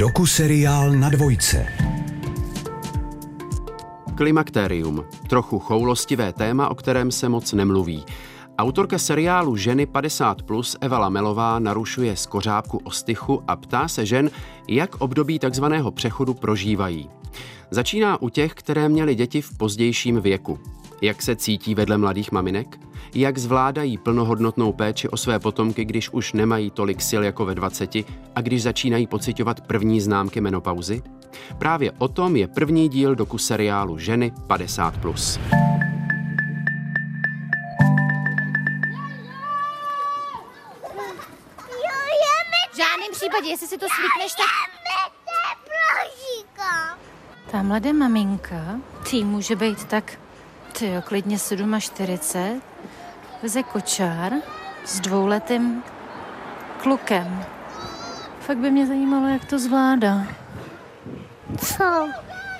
Doku-seriál na dvojce. Klimakterium. Trochu choulostivé téma, o kterém se moc nemluví. Autorka seriálu Ženy 50 plus Eva Lamelová narušuje skořápku ostychu a ptá se žen, jak období takzvaného přechodu prožívají. Začíná u těch, které měly děti v pozdějším věku. Jak se cítí vedle mladých maminek? Jak zvládají plnohodnotnou péči o své potomky, když už nemají tolik sil jako ve 20 a když začínají pocitovat první známky menopauzy? Právě o tom je první díl doku seriálu Ženy 50+. Plus. V žádném případě, jestli si to slíkneš, tak... Ta mladá maminka, tý může být tak, ty jo, klidně 47, veze kočár s dvouletým klukem. Fakt by mě zajímalo, jak to zvládá. Co?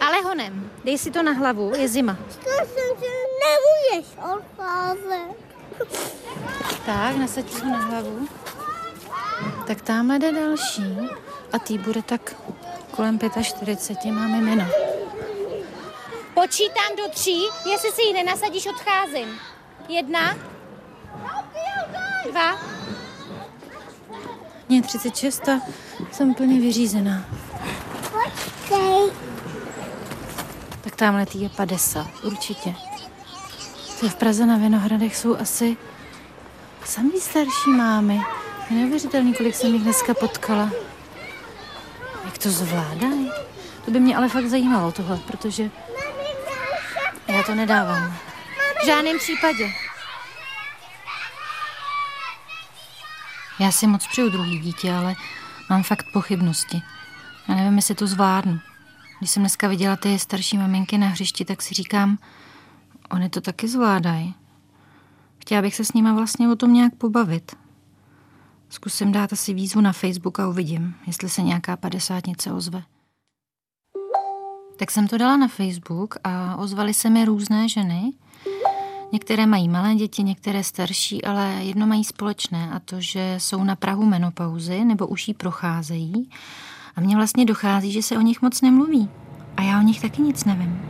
Ale honem, dej si to na hlavu, je zima. To jsem si nebudeš odcházet. Tak, nasaď si na hlavu. Tak tamhle jde další a tý bude tak kolem 45, máme mino. Počítám do tří, jestli si ji nenasadíš, odcházím. Jedna. Dva. Mně 36 a jsem plně vyřízená. Počkej. Tak tamhle tý je 50, určitě. Ty v Praze na Vinohradech jsou asi samý starší mámy. Je neuvěřitelný, kolik jsem jich dneska potkala. Jak to zvládají? To by mě ale fakt zajímalo tohle, protože já to nedávám. V žádném případě. Já si moc přeju druhý dítě, ale mám fakt pochybnosti. Já nevím, jestli to zvládnu. Když jsem dneska viděla ty starší maminky na hřišti, tak si říkám, oni to taky zvládají. Chtěla bych se s nima vlastně o tom nějak pobavit. Zkusím dát asi výzvu na Facebook a uvidím, jestli se nějaká padesátnice ozve. Tak jsem to dala na Facebook a ozvaly se mi různé ženy. Některé mají malé děti, některé starší, ale jedno mají společné a to, že jsou na Prahu menopauzy nebo už jí procházejí. A mně vlastně dochází, že se o nich moc nemluví. A já o nich taky nic nevím.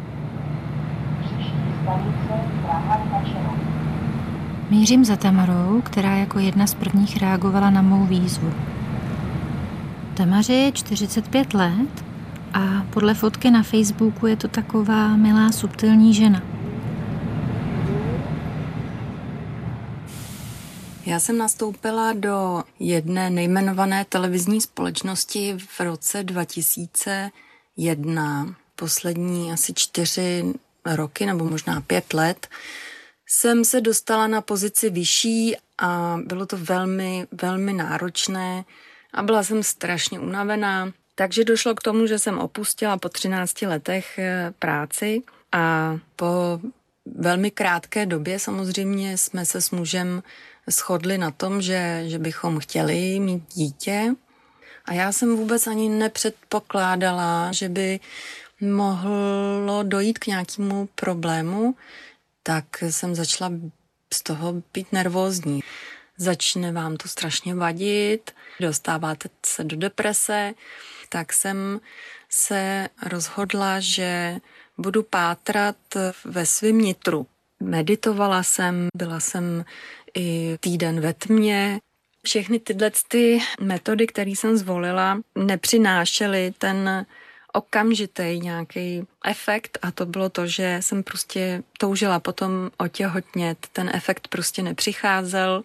Mířím za Tamarou, která jako jedna z prvních reagovala na mou výzvu. Tamaře je 45 let a podle fotky na Facebooku je to taková milá subtilní žena. Já jsem nastoupila do jedné nejmenované televizní společnosti v roce 2001. Poslední asi čtyři roky nebo možná pět let jsem se dostala na pozici vyšší a bylo to velmi, velmi náročné a byla jsem strašně unavená. Takže došlo k tomu, že jsem opustila po 13 letech eh, práci a po velmi krátké době samozřejmě jsme se s mužem shodli na tom, že, že bychom chtěli mít dítě. A já jsem vůbec ani nepředpokládala, že by mohlo dojít k nějakému problému, tak jsem začala z toho být nervózní. Začne vám to strašně vadit, dostáváte se do deprese, tak jsem se rozhodla, že budu pátrat ve svém nitru. Meditovala jsem, byla jsem i týden ve tmě. Všechny tyhle ty metody, které jsem zvolila, nepřinášely ten okamžitý nějaký efekt a to bylo to, že jsem prostě toužila potom otěhotnět. Ten efekt prostě nepřicházel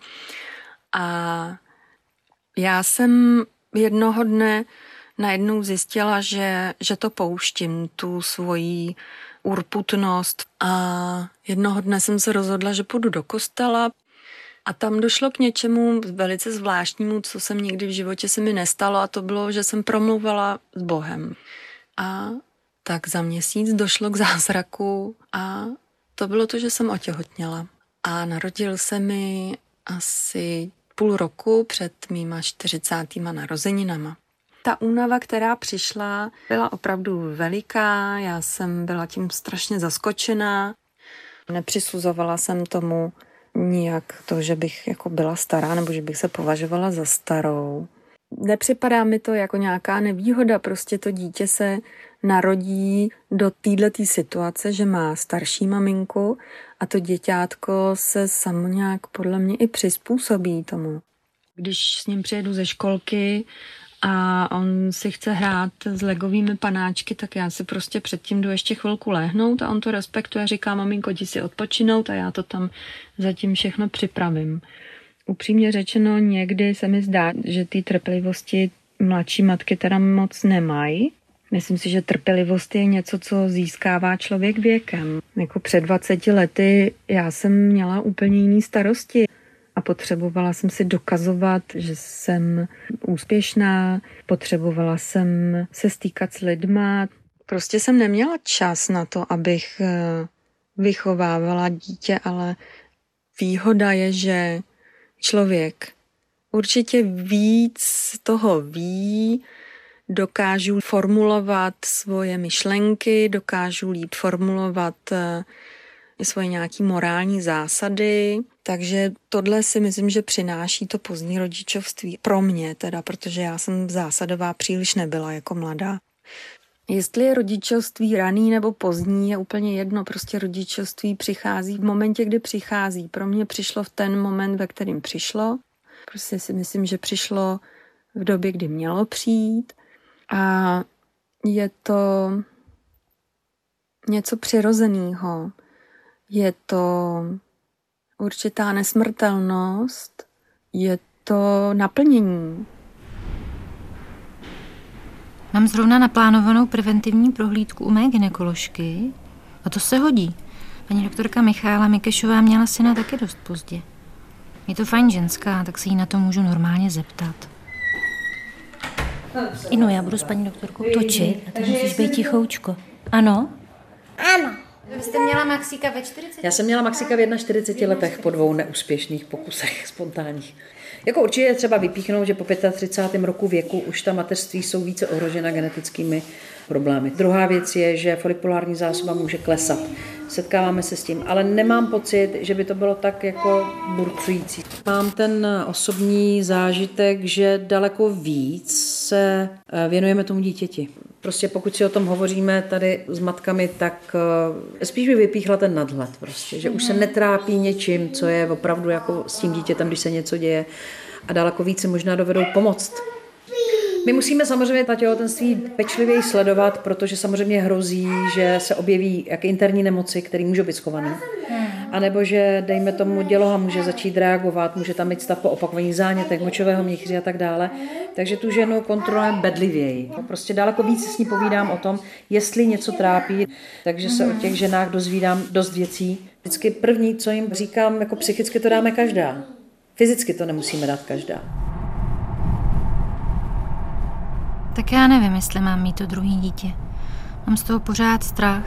a já jsem jednoho dne najednou zjistila, že, že to pouštím, tu svoji urputnost a jednoho dne jsem se rozhodla, že půjdu do kostela a tam došlo k něčemu velice zvláštnímu, co jsem nikdy v životě se mi nestalo a to bylo, že jsem promluvala s Bohem. A tak za měsíc došlo k zázraku a to bylo to, že jsem otěhotněla. A narodil se mi asi půl roku před mýma 40. narozeninama. Ta únava, která přišla, byla opravdu veliká, já jsem byla tím strašně zaskočená. Nepřisuzovala jsem tomu nijak to, že bych jako byla stará nebo že bych se považovala za starou. nepřipadá mi to jako nějaká nevýhoda, prostě to dítě se narodí do této situace, že má starší maminku a to děťátko se samo nějak podle mě i přizpůsobí tomu. Když s ním přijedu ze školky a on si chce hrát s legovými panáčky, tak já si prostě předtím jdu ještě chvilku lehnout a on to respektuje říká, maminko, jdi si odpočinout a já to tam zatím všechno připravím. Upřímně řečeno, někdy se mi zdá, že ty trpělivosti mladší matky teda moc nemají. Myslím si, že trpělivost je něco, co získává člověk věkem. Jako před 20 lety já jsem měla úplně jiný starosti a potřebovala jsem si dokazovat, že jsem úspěšná, potřebovala jsem se stýkat s lidma. Prostě jsem neměla čas na to, abych eh, vychovávala dítě, ale výhoda je, že člověk určitě víc toho ví, dokážu formulovat svoje myšlenky, dokážu líp formulovat eh, svoje nějaké morální zásady, takže tohle si myslím, že přináší to pozdní rodičovství pro mě teda, protože já jsem zásadová příliš nebyla jako mladá. Jestli je rodičovství raný nebo pozdní, je úplně jedno. Prostě rodičovství přichází v momentě, kdy přichází. Pro mě přišlo v ten moment, ve kterým přišlo. Prostě si myslím, že přišlo v době, kdy mělo přijít. A je to něco přirozeného. Je to určitá nesmrtelnost, je to naplnění. Mám zrovna naplánovanou preventivní prohlídku u mé ginekoložky a to se hodí. Paní doktorka Michála Mikešová měla syna taky dost pozdě. Je to fajn ženská, tak se jí na to můžu normálně zeptat. Ino, já budu s paní doktorkou točit a ty musíš být tichoučko. Ano? Ano. Vy jste měla Maxíka ve 40? Já jsem měla Maxika v 41 letech po dvou neúspěšných pokusech spontánních. Jako určitě je třeba vypíchnout, že po 35. roku věku už ta mateřství jsou více ohrožena genetickými problémy. Druhá věc je, že folikulární zásoba může klesat. Setkáváme se s tím, ale nemám pocit, že by to bylo tak jako burcující. Mám ten osobní zážitek, že daleko víc se eh, věnujeme tomu dítěti. Prostě pokud si o tom hovoříme tady s matkami, tak eh, spíš by vypíchla ten nadhled prostě, že už se netrápí něčím, co je opravdu jako s tím dítětem, když se něco děje a daleko více možná dovedou pomoct. My musíme samozřejmě ta těhotenství pečlivěji sledovat, protože samozřejmě hrozí, že se objeví jak interní nemoci, které můžou být schované, a nebo že, dejme tomu, děloha může začít reagovat, může tam být stav po opakovaných zánětech, močového měchýře a tak dále. Takže tu ženu kontrolujeme bedlivěji. Prostě daleko víc s ní povídám o tom, jestli něco trápí, takže se o těch ženách dozvídám dost věcí. Vždycky první, co jim říkám, jako psychicky to dáme každá. Fyzicky to nemusíme dát každá. Tak já nevím, jestli mám mít to druhý dítě. Mám z toho pořád strach.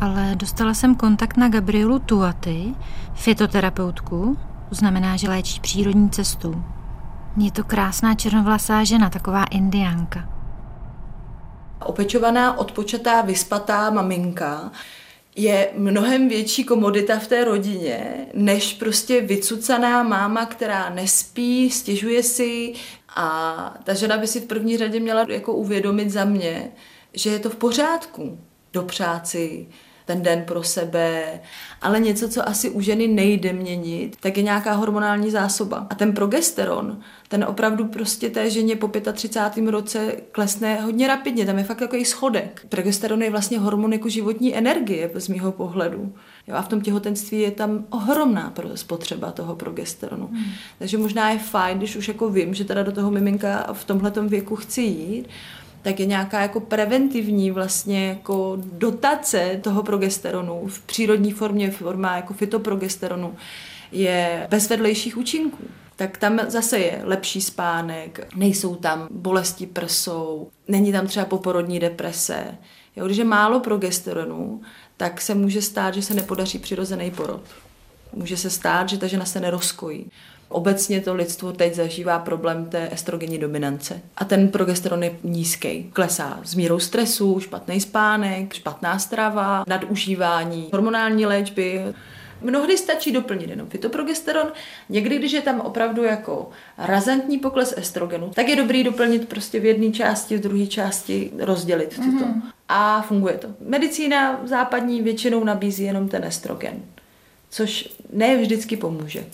Ale dostala jsem kontakt na Gabrielu Tuaty, fitoterapeutku, to znamená, že léčí přírodní cestou. Je to krásná černovlasá žena, taková indiánka. Opečovaná, odpočatá, vyspatá maminka je mnohem větší komodita v té rodině, než prostě vycucaná máma, která nespí, stěžuje si a ta žena by si v první řadě měla jako uvědomit za mě, že je to v pořádku dopřát si ten den pro sebe, ale něco, co asi u ženy nejde měnit, tak je nějaká hormonální zásoba. A ten progesteron, ten opravdu prostě té ženě po 35. roce klesne hodně rapidně, tam je fakt takový schodek. Progesteron je vlastně hormon jako životní energie z mýho pohledu. Jo, a v tom těhotenství je tam ohromná spotřeba toho progesteronu. Hmm. Takže možná je fajn, když už jako vím, že teda do toho miminka v tomhletom věku chci jít, tak je nějaká jako preventivní vlastně jako dotace toho progesteronu v přírodní formě, forma jako fitoprogesteronu je bez vedlejších účinků. Tak tam zase je lepší spánek, nejsou tam bolesti prsou, není tam třeba poporodní deprese. Jo, když je málo progesteronu, tak se může stát, že se nepodaří přirozený porod. Může se stát, že ta žena se nerozkojí. Obecně to lidstvo teď zažívá problém té estrogenní dominance. A ten progesteron je nízký. Klesá s mírou stresu, špatný spánek, špatná strava, nadužívání, hormonální léčby. Mnohdy stačí doplnit jenom fitoprogesteron, někdy, když je tam opravdu jako razantní pokles estrogenu, tak je dobrý doplnit prostě v jedné části, v druhé části rozdělit tyto. Mm-hmm. A funguje to. Medicína západní většinou nabízí jenom ten estrogen, což ne vždycky pomůže.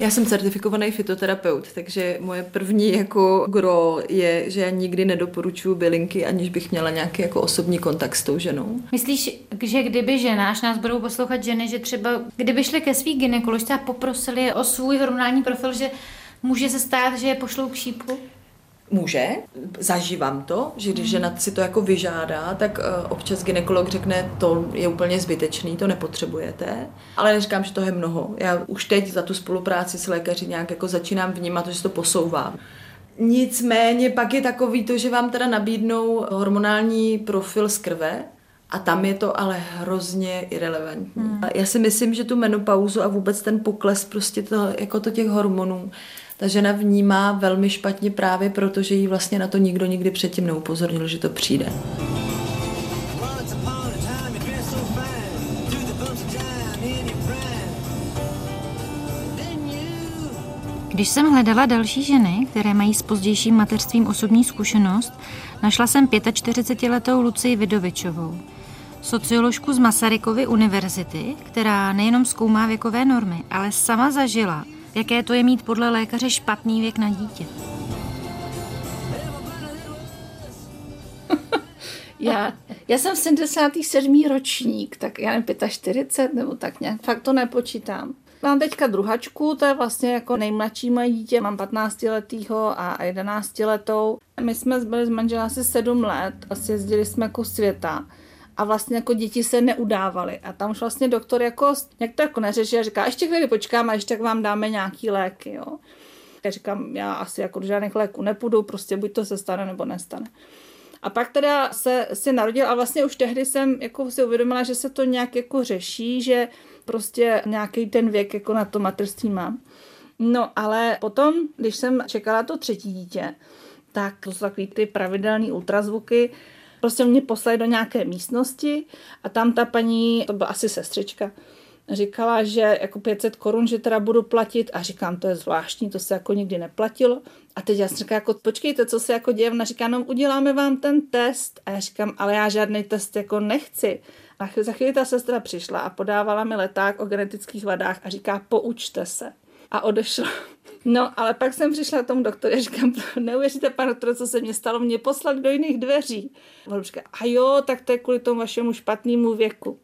Já jsem certifikovaný fitoterapeut, takže moje první jako gro je, že já nikdy nedoporučuji bylinky, aniž bych měla nějaký jako osobní kontakt s tou ženou. Myslíš, že kdyby žena, až nás budou poslouchat ženy, že třeba kdyby šli ke svý ginekoložce a poprosili o svůj hormonální profil, že může se stát, že je pošlou k šípu? Může, zažívám to, že když žena si to jako vyžádá, tak uh, občas ginekolog řekne, to je úplně zbytečný, to nepotřebujete. Ale neříkám, že to je mnoho. Já už teď za tu spolupráci s lékaři nějak jako začínám vnímat, že se to posouvá. Nicméně pak je takový to, že vám teda nabídnou hormonální profil z krve, a tam je to ale hrozně irrelevantní. Hmm. Já si myslím, že tu menopauzu a vůbec ten pokles prostě to, jako to těch hormonů ta žena vnímá velmi špatně právě proto, že jí vlastně na to nikdo nikdy předtím neupozornil, že to přijde. Když jsem hledala další ženy, které mají s pozdějším mateřstvím osobní zkušenost, našla jsem 45-letou Lucii Vidovičovou, socioložku z Masarykovy univerzity, která nejenom zkoumá věkové normy, ale sama zažila – Jaké to je mít podle lékaře špatný věk na dítě? já, já jsem 77. ročník, tak já nevím, 45 nebo tak nějak, fakt to nepočítám. Mám teďka druhačku, to je vlastně jako nejmladší moje dítě, mám 15 letýho a 11 letou. My jsme byli s manželem asi 7 let a jezdili jsme kus světa a vlastně jako děti se neudávaly. A tam už vlastně doktor jako, jak to jako neřeší a říká, ještě chvíli počkám a ještě tak vám dáme nějaký léky, jo. Já říkám, já asi jako do žádných léků nepůjdu, prostě buď to se stane nebo nestane. A pak teda se si narodil a vlastně už tehdy jsem jako si uvědomila, že se to nějak jako řeší, že prostě nějaký ten věk jako na to materství mám. No ale potom, když jsem čekala to třetí dítě, tak to jsou takový ty pravidelné ultrazvuky, Prostě mě poslali do nějaké místnosti a tam ta paní, to byla asi sestřička, říkala, že jako 500 korun, že teda budu platit a říkám, to je zvláštní, to se jako nikdy neplatilo. A teď já jsem říkala, jako počkejte, co se jako děje? Ona říká, no uděláme vám ten test. A já říkám, ale já žádný test jako nechci. A za chvíli ta sestra přišla a podávala mi leták o genetických vadách a říká, poučte se. A odešla. No, ale pak jsem přišla tomu doktoru a říkám, neuvěříte, pane doktore, co se mě stalo, mě poslat do jiných dveří. A on říká, a jo, tak to je kvůli tomu vašemu špatnému věku.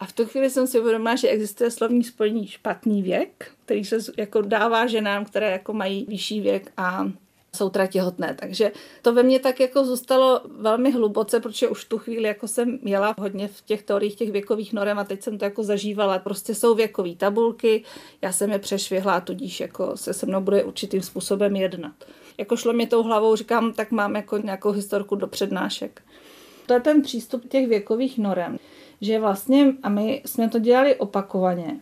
A v tu chvíli jsem si uvědomila, že existuje slovní spojení špatný věk, který se jako dává ženám, které jako mají vyšší věk a jsou teda těhotné. Takže to ve mně tak jako zůstalo velmi hluboce, protože už tu chvíli jako jsem jela hodně v těch teoriích těch věkových norem a teď jsem to jako zažívala. Prostě jsou věkové tabulky, já jsem je přešvihla a tudíž jako se se mnou bude určitým způsobem jednat. Jako šlo mi tou hlavou, říkám, tak mám jako nějakou historku do přednášek. To je ten přístup těch věkových norem, že vlastně, a my jsme to dělali opakovaně,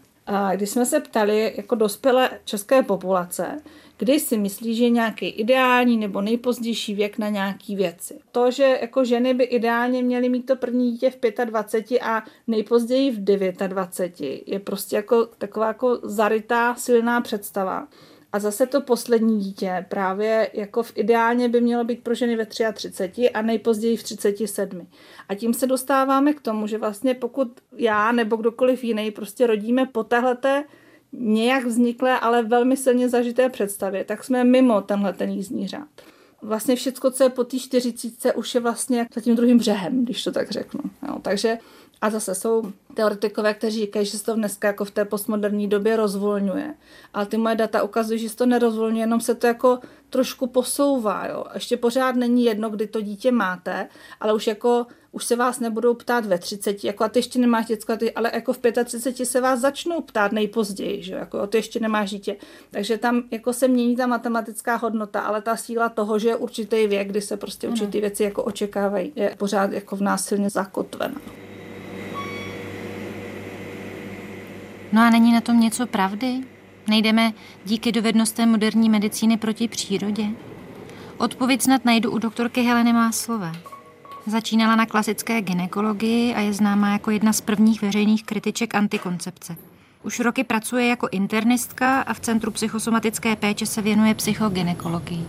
když jsme se ptali jako dospělé české populace, kdy si myslí, že je nějaký ideální nebo nejpozdější věk na nějaký věci. To, že jako ženy by ideálně měly mít to první dítě v 25 a nejpozději v 29, je prostě jako taková jako zarytá silná představa. A zase to poslední dítě právě jako v ideálně by mělo být pro ženy ve 33 a nejpozději v 37. A tím se dostáváme k tomu, že vlastně pokud já nebo kdokoliv jiný prostě rodíme po téhleté nějak vzniklé, ale velmi silně zažité představě, tak jsme mimo tenhle ten jízdní řád. Vlastně všechno, co je po té čtyřicítce, už je vlastně za tím druhým břehem, když to tak řeknu. Jo, takže a zase jsou teoretikové, kteří říkají, že se to dneska jako v té postmoderní době rozvolňuje. Ale ty moje data ukazují, že se to nerozvolňuje, jenom se to jako trošku posouvá. Jo. Ještě pořád není jedno, kdy to dítě máte, ale už jako už se vás nebudou ptát ve 30, jako a ty ještě nemáš děcko, ty, ale jako v 35 se vás začnou ptát nejpozději, že jako a ty ještě nemáš dítě. Takže tam jako se mění ta matematická hodnota, ale ta síla toho, že je určitý věk, kdy se prostě určité věci jako očekávají, je pořád jako v nás silně zakotvena. No a není na tom něco pravdy? Nejdeme díky dovednostem moderní medicíny proti přírodě? Odpověď snad najdu u doktorky Heleny Máslové. Začínala na klasické ginekologii a je známá jako jedna z prvních veřejných kritiček antikoncepce. Už roky pracuje jako internistka a v Centru psychosomatické péče se věnuje psychogynekologii.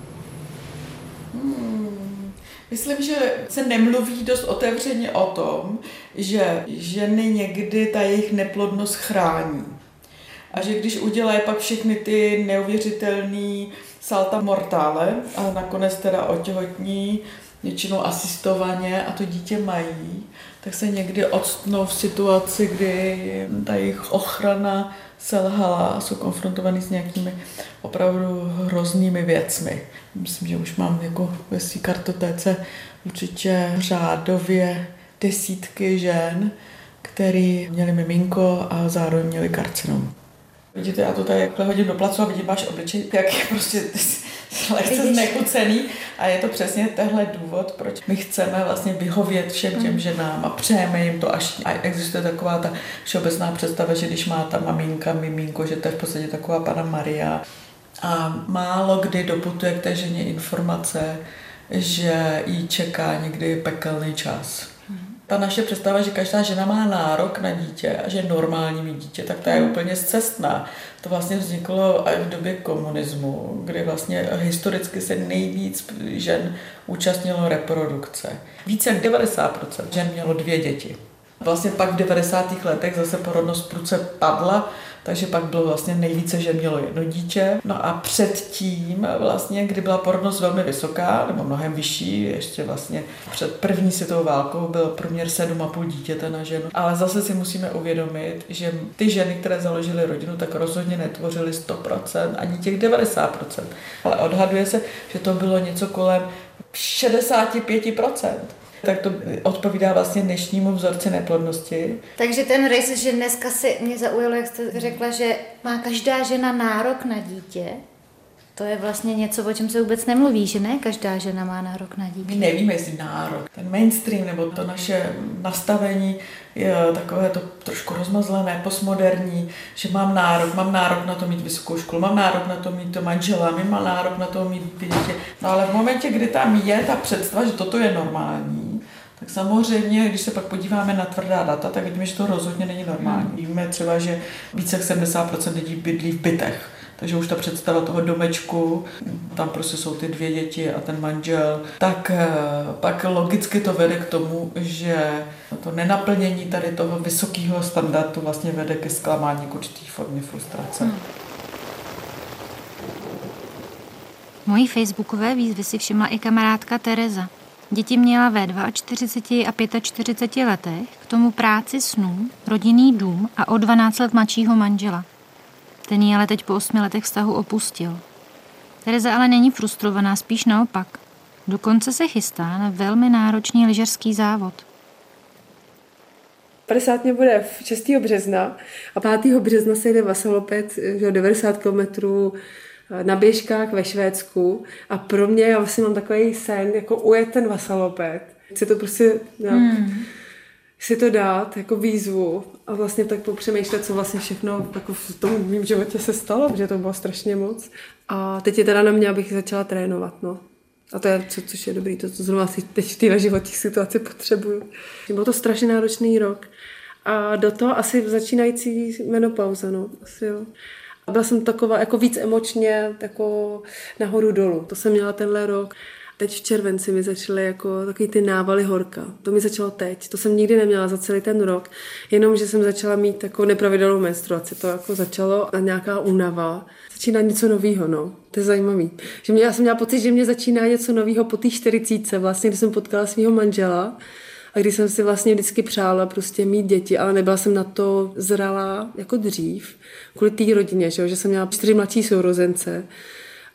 Myslím, že se nemluví dost otevřeně o tom, že ženy někdy ta jejich neplodnost chrání. A že když udělají pak všechny ty neuvěřitelné salta mortále a nakonec teda otěhotní, většinou asistovaně a to dítě mají, tak se někdy odstnou v situaci, kdy ta jejich ochrana selhala a jsou konfrontovaný s nějakými opravdu hroznými věcmi. Myslím, že už mám jako ve své kartotéce určitě řádově desítky žen, který měli miminko a zároveň měli karcinom. Vidíte, já to tady jakhle hodím do placu a vidím váš obličej, jak je prostě lehce znechucený. A je to přesně tenhle důvod, proč my chceme vlastně vyhovět všem těm mm. ženám a přejeme jim to až a existuje taková ta všeobecná představa, že když má ta maminka, miminko, že to je v podstatě taková pana Maria. A málo kdy doputuje k té ženě informace, že jí čeká někdy pekelný čas ta naše představa, že každá žena má nárok na dítě a že normální mít dítě, tak ta je úplně zcestná. To vlastně vzniklo i v době komunismu, kdy vlastně historicky se nejvíc žen účastnilo reprodukce. Více jak 90% žen mělo dvě děti. Vlastně pak v 90. letech zase porodnost pruce padla, takže pak bylo vlastně nejvíce, že mělo jedno dítě. No a předtím vlastně, kdy byla porodnost velmi vysoká, nebo mnohem vyšší, ještě vlastně před první světovou válkou byl průměr 7,5 dítěte na ženu. Ale zase si musíme uvědomit, že ty ženy, které založily rodinu, tak rozhodně netvořily 100%, ani těch 90%. Ale odhaduje se, že to bylo něco kolem 65% tak to odpovídá vlastně dnešnímu vzorci neplodnosti. Takže ten rys, že dneska si mě zaujalo, jak jste řekla, že má každá žena nárok na dítě, to je vlastně něco, o čem se vůbec nemluví, že ne každá žena má nárok na dítě. My nevíme, jestli nárok. Ten mainstream nebo to naše nastavení je takové to trošku rozmazlené, postmoderní, že mám nárok, mám nárok na to mít vysokou školu, mám nárok na to mít to manžela, mám nárok na to mít dítě. No ale v momentě, kdy tam je ta představa, že toto je normální, tak samozřejmě, když se pak podíváme na tvrdá data, tak vidíme, že to rozhodně není normální. Víme třeba, že více jak 70% lidí bydlí v bytech takže už ta představa toho domečku, tam prostě jsou ty dvě děti a ten manžel, tak eh, pak logicky to vede k tomu, že to nenaplnění tady toho vysokého standardu vlastně vede ke zklamání k určitý formě frustrace. Hmm. Mojí facebookové výzvy si všimla i kamarádka Tereza. Děti měla ve 42 a 45 letech, k tomu práci snů, rodinný dům a o 12 let mladšího manžela. Ten ji ale teď po osmi letech vztahu opustil. Tereza ale není frustrovaná, spíš naopak. Dokonce se chystá na velmi náročný lyžařský závod. 50 bude v 6. března a 5. března se jde Vasalopet, 90 km eh, na běžkách ve Švédsku a pro mě, já vlastně mám takový sen, jako ujet ten Vasalopet. Chci to prostě nějak hmm si to dát jako výzvu a vlastně tak popřemýšlet, co vlastně všechno jako v tom mém životě se stalo, protože to bylo strašně moc. A teď je teda na mě, abych začala trénovat, no. A to je, co, což je dobrý, to, co zrovna si teď v téhle životní situaci potřebuju. Byl to strašně náročný rok. A do toho asi začínající menopauza, no. Asi jo. Byla jsem taková jako víc emočně jako nahoru dolů. To jsem měla tenhle rok. Teď v červenci mi začaly jako takový ty návaly horka. To mi začalo teď. To jsem nikdy neměla za celý ten rok. Jenom, že jsem začala mít takovou nepravidelnou menstruaci. To jako začalo a nějaká únava. Začíná něco nového, no. To je zajímavý. Že mě, já jsem měla pocit, že mě začíná něco nového po té čtyřicíce, vlastně, když jsem potkala svého manžela. A když jsem si vlastně vždycky přála prostě mít děti, ale nebyla jsem na to zralá jako dřív, kvůli té rodině, že, že jsem měla čtyři mladší sourozence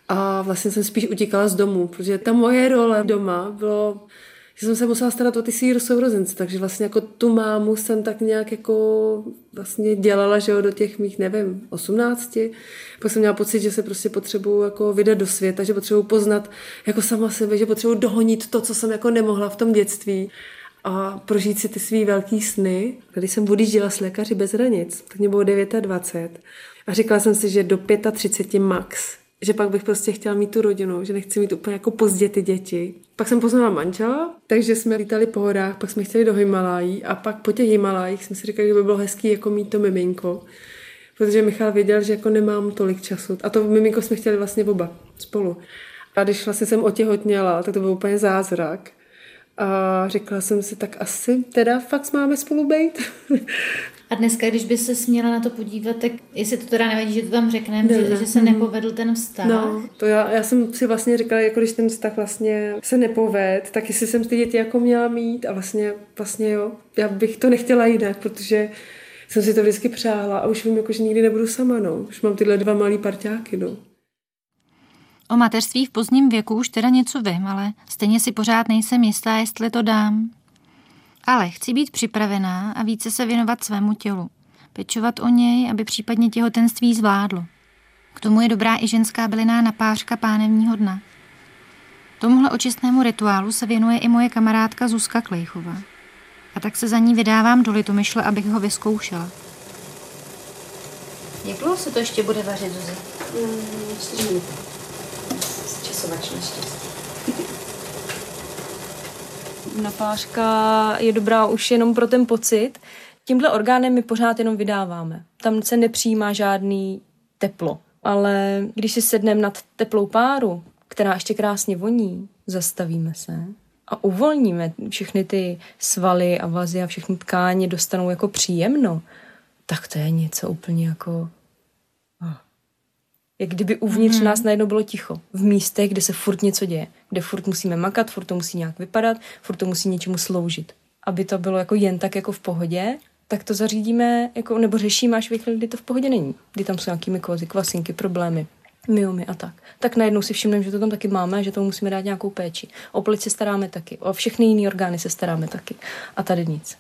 a vlastně jsem spíš utíkala z domu, protože ta moje role doma bylo, že jsem se musela starat o ty svý sourozence, takže vlastně jako tu mámu jsem tak nějak jako vlastně dělala, že jo, do těch mých, nevím, osmnácti. Pak jsem měla pocit, že se prostě potřebuju jako vydat do světa, že potřebuju poznat jako sama sebe, že potřebuju dohonit to, co jsem jako nemohla v tom dětství a prožít si ty svý velký sny. Když jsem odjížděla s lékaři bez hranic, tak mě bylo 29 a říkala jsem si, že do 35 max že pak bych prostě chtěla mít tu rodinu, že nechci mít úplně jako pozdě ty děti. Pak jsem poznala manžela, takže jsme lítali po horách, pak jsme chtěli do Himalají a pak po těch Himalájích jsme si říkali, že by bylo hezký jako mít to miminko. protože Michal věděl, že jako nemám tolik času. A to miminko jsme chtěli vlastně oba spolu. A když vlastně jsem otěhotněla, tak to byl úplně zázrak. A řekla jsem si, tak asi teda fakt máme spolu být. A dneska, když by se směla na to podívat, tak jestli to teda nevadí, že to tam řekneme, ne, že, ne. že se nepovedl ten vztah. No, to já, já jsem si vlastně říkala, jako když ten vztah vlastně se nepoved, tak jestli jsem ty děti jako měla mít a vlastně, vlastně jo, já bych to nechtěla jinak, protože jsem si to vždycky přála a už vím, jako, že nikdy nebudu sama, no. Už mám tyhle dva malý parťáky, no. O mateřství v pozdním věku už teda něco vím, ale stejně si pořád nejsem jistá, jestli to dám. Ale chci být připravená a více se věnovat svému tělu. Pečovat o něj, aby případně těhotenství zvládlo. K tomu je dobrá i ženská byliná napářka pánevního dna. Tomuhle očistnému rituálu se věnuje i moje kamarádka Zuzka Klejchová. A tak se za ní vydávám do Litomyšle, abych ho vyzkoušela. Jak dlouho se to ještě bude vařit, Zuzi? Mm, čtyři minuty. Časovač naštěstí. napářka je dobrá už jenom pro ten pocit. Tímhle orgánem my pořád jenom vydáváme. Tam se nepřijímá žádný teplo. Ale když si sedneme nad teplou páru, která ještě krásně voní, zastavíme se a uvolníme všechny ty svaly a vazy a všechny tkáně dostanou jako příjemno, tak to je něco úplně jako jak kdyby uvnitř mm. nás najednou bylo ticho. V místech, kde se furt něco děje. Kde furt musíme makat, furt to musí nějak vypadat, furt to musí něčemu sloužit. Aby to bylo jako jen tak jako v pohodě, tak to zařídíme, jako, nebo řešíme až ve chvíli, kdy to v pohodě není. Kdy tam jsou nějaký mykozy, kvasinky, problémy, myomy a tak. Tak najednou si všimneme, že to tam taky máme, že to musíme dát nějakou péči. O plic se staráme taky, o všechny jiné orgány se staráme taky. A tady nic.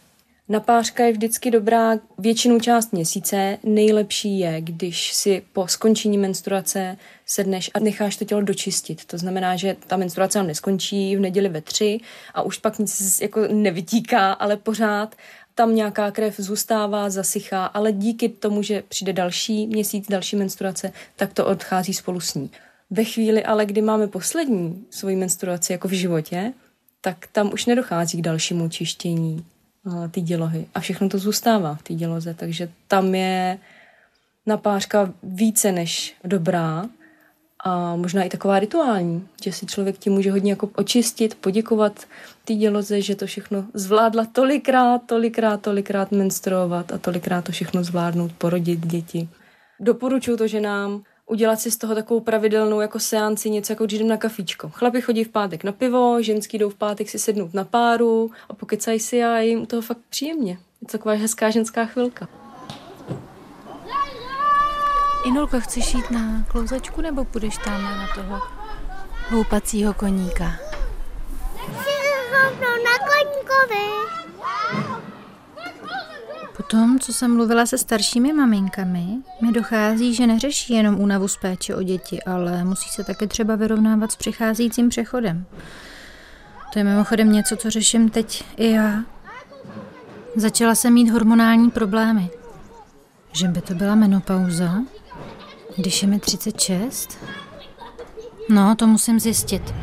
Napářka je vždycky dobrá většinou část měsíce. Nejlepší je, když si po skončení menstruace sedneš a necháš to tělo dočistit. To znamená, že ta menstruace nám neskončí v neděli ve tři a už pak nic jako nevytíká, ale pořád tam nějaká krev zůstává, zasychá, ale díky tomu, že přijde další měsíc, další menstruace, tak to odchází spolu s ní. Ve chvíli ale, kdy máme poslední svoji menstruaci jako v životě, tak tam už nedochází k dalšímu čištění ty dělohy. A všechno to zůstává v té děloze, takže tam je napářka více než dobrá a možná i taková rituální, že si člověk tím může hodně jako očistit, poděkovat té děloze, že to všechno zvládla tolikrát, tolikrát, tolikrát menstruovat a tolikrát to všechno zvládnout, porodit děti. Doporučuji to ženám, udělat si z toho takovou pravidelnou jako seanci, něco jako když jdem na kafičko. Chlapi chodí v pátek na pivo, ženský jdou v pátek si sednout na páru a pokecají si a jim toho fakt příjemně. Je to taková hezká ženská chvilka. Inulko, chceš jít na klouzačku nebo půjdeš tam na toho houpacího koníka? na koníkovi. Tom, co jsem mluvila se staršími maminkami, mi dochází, že neřeší jenom únavu z péče o děti, ale musí se také třeba vyrovnávat s přicházejícím přechodem. To je mimochodem něco, co řeším teď i já. Začala jsem mít hormonální problémy. Že by to byla menopauza, když je mi 36? No, to musím zjistit.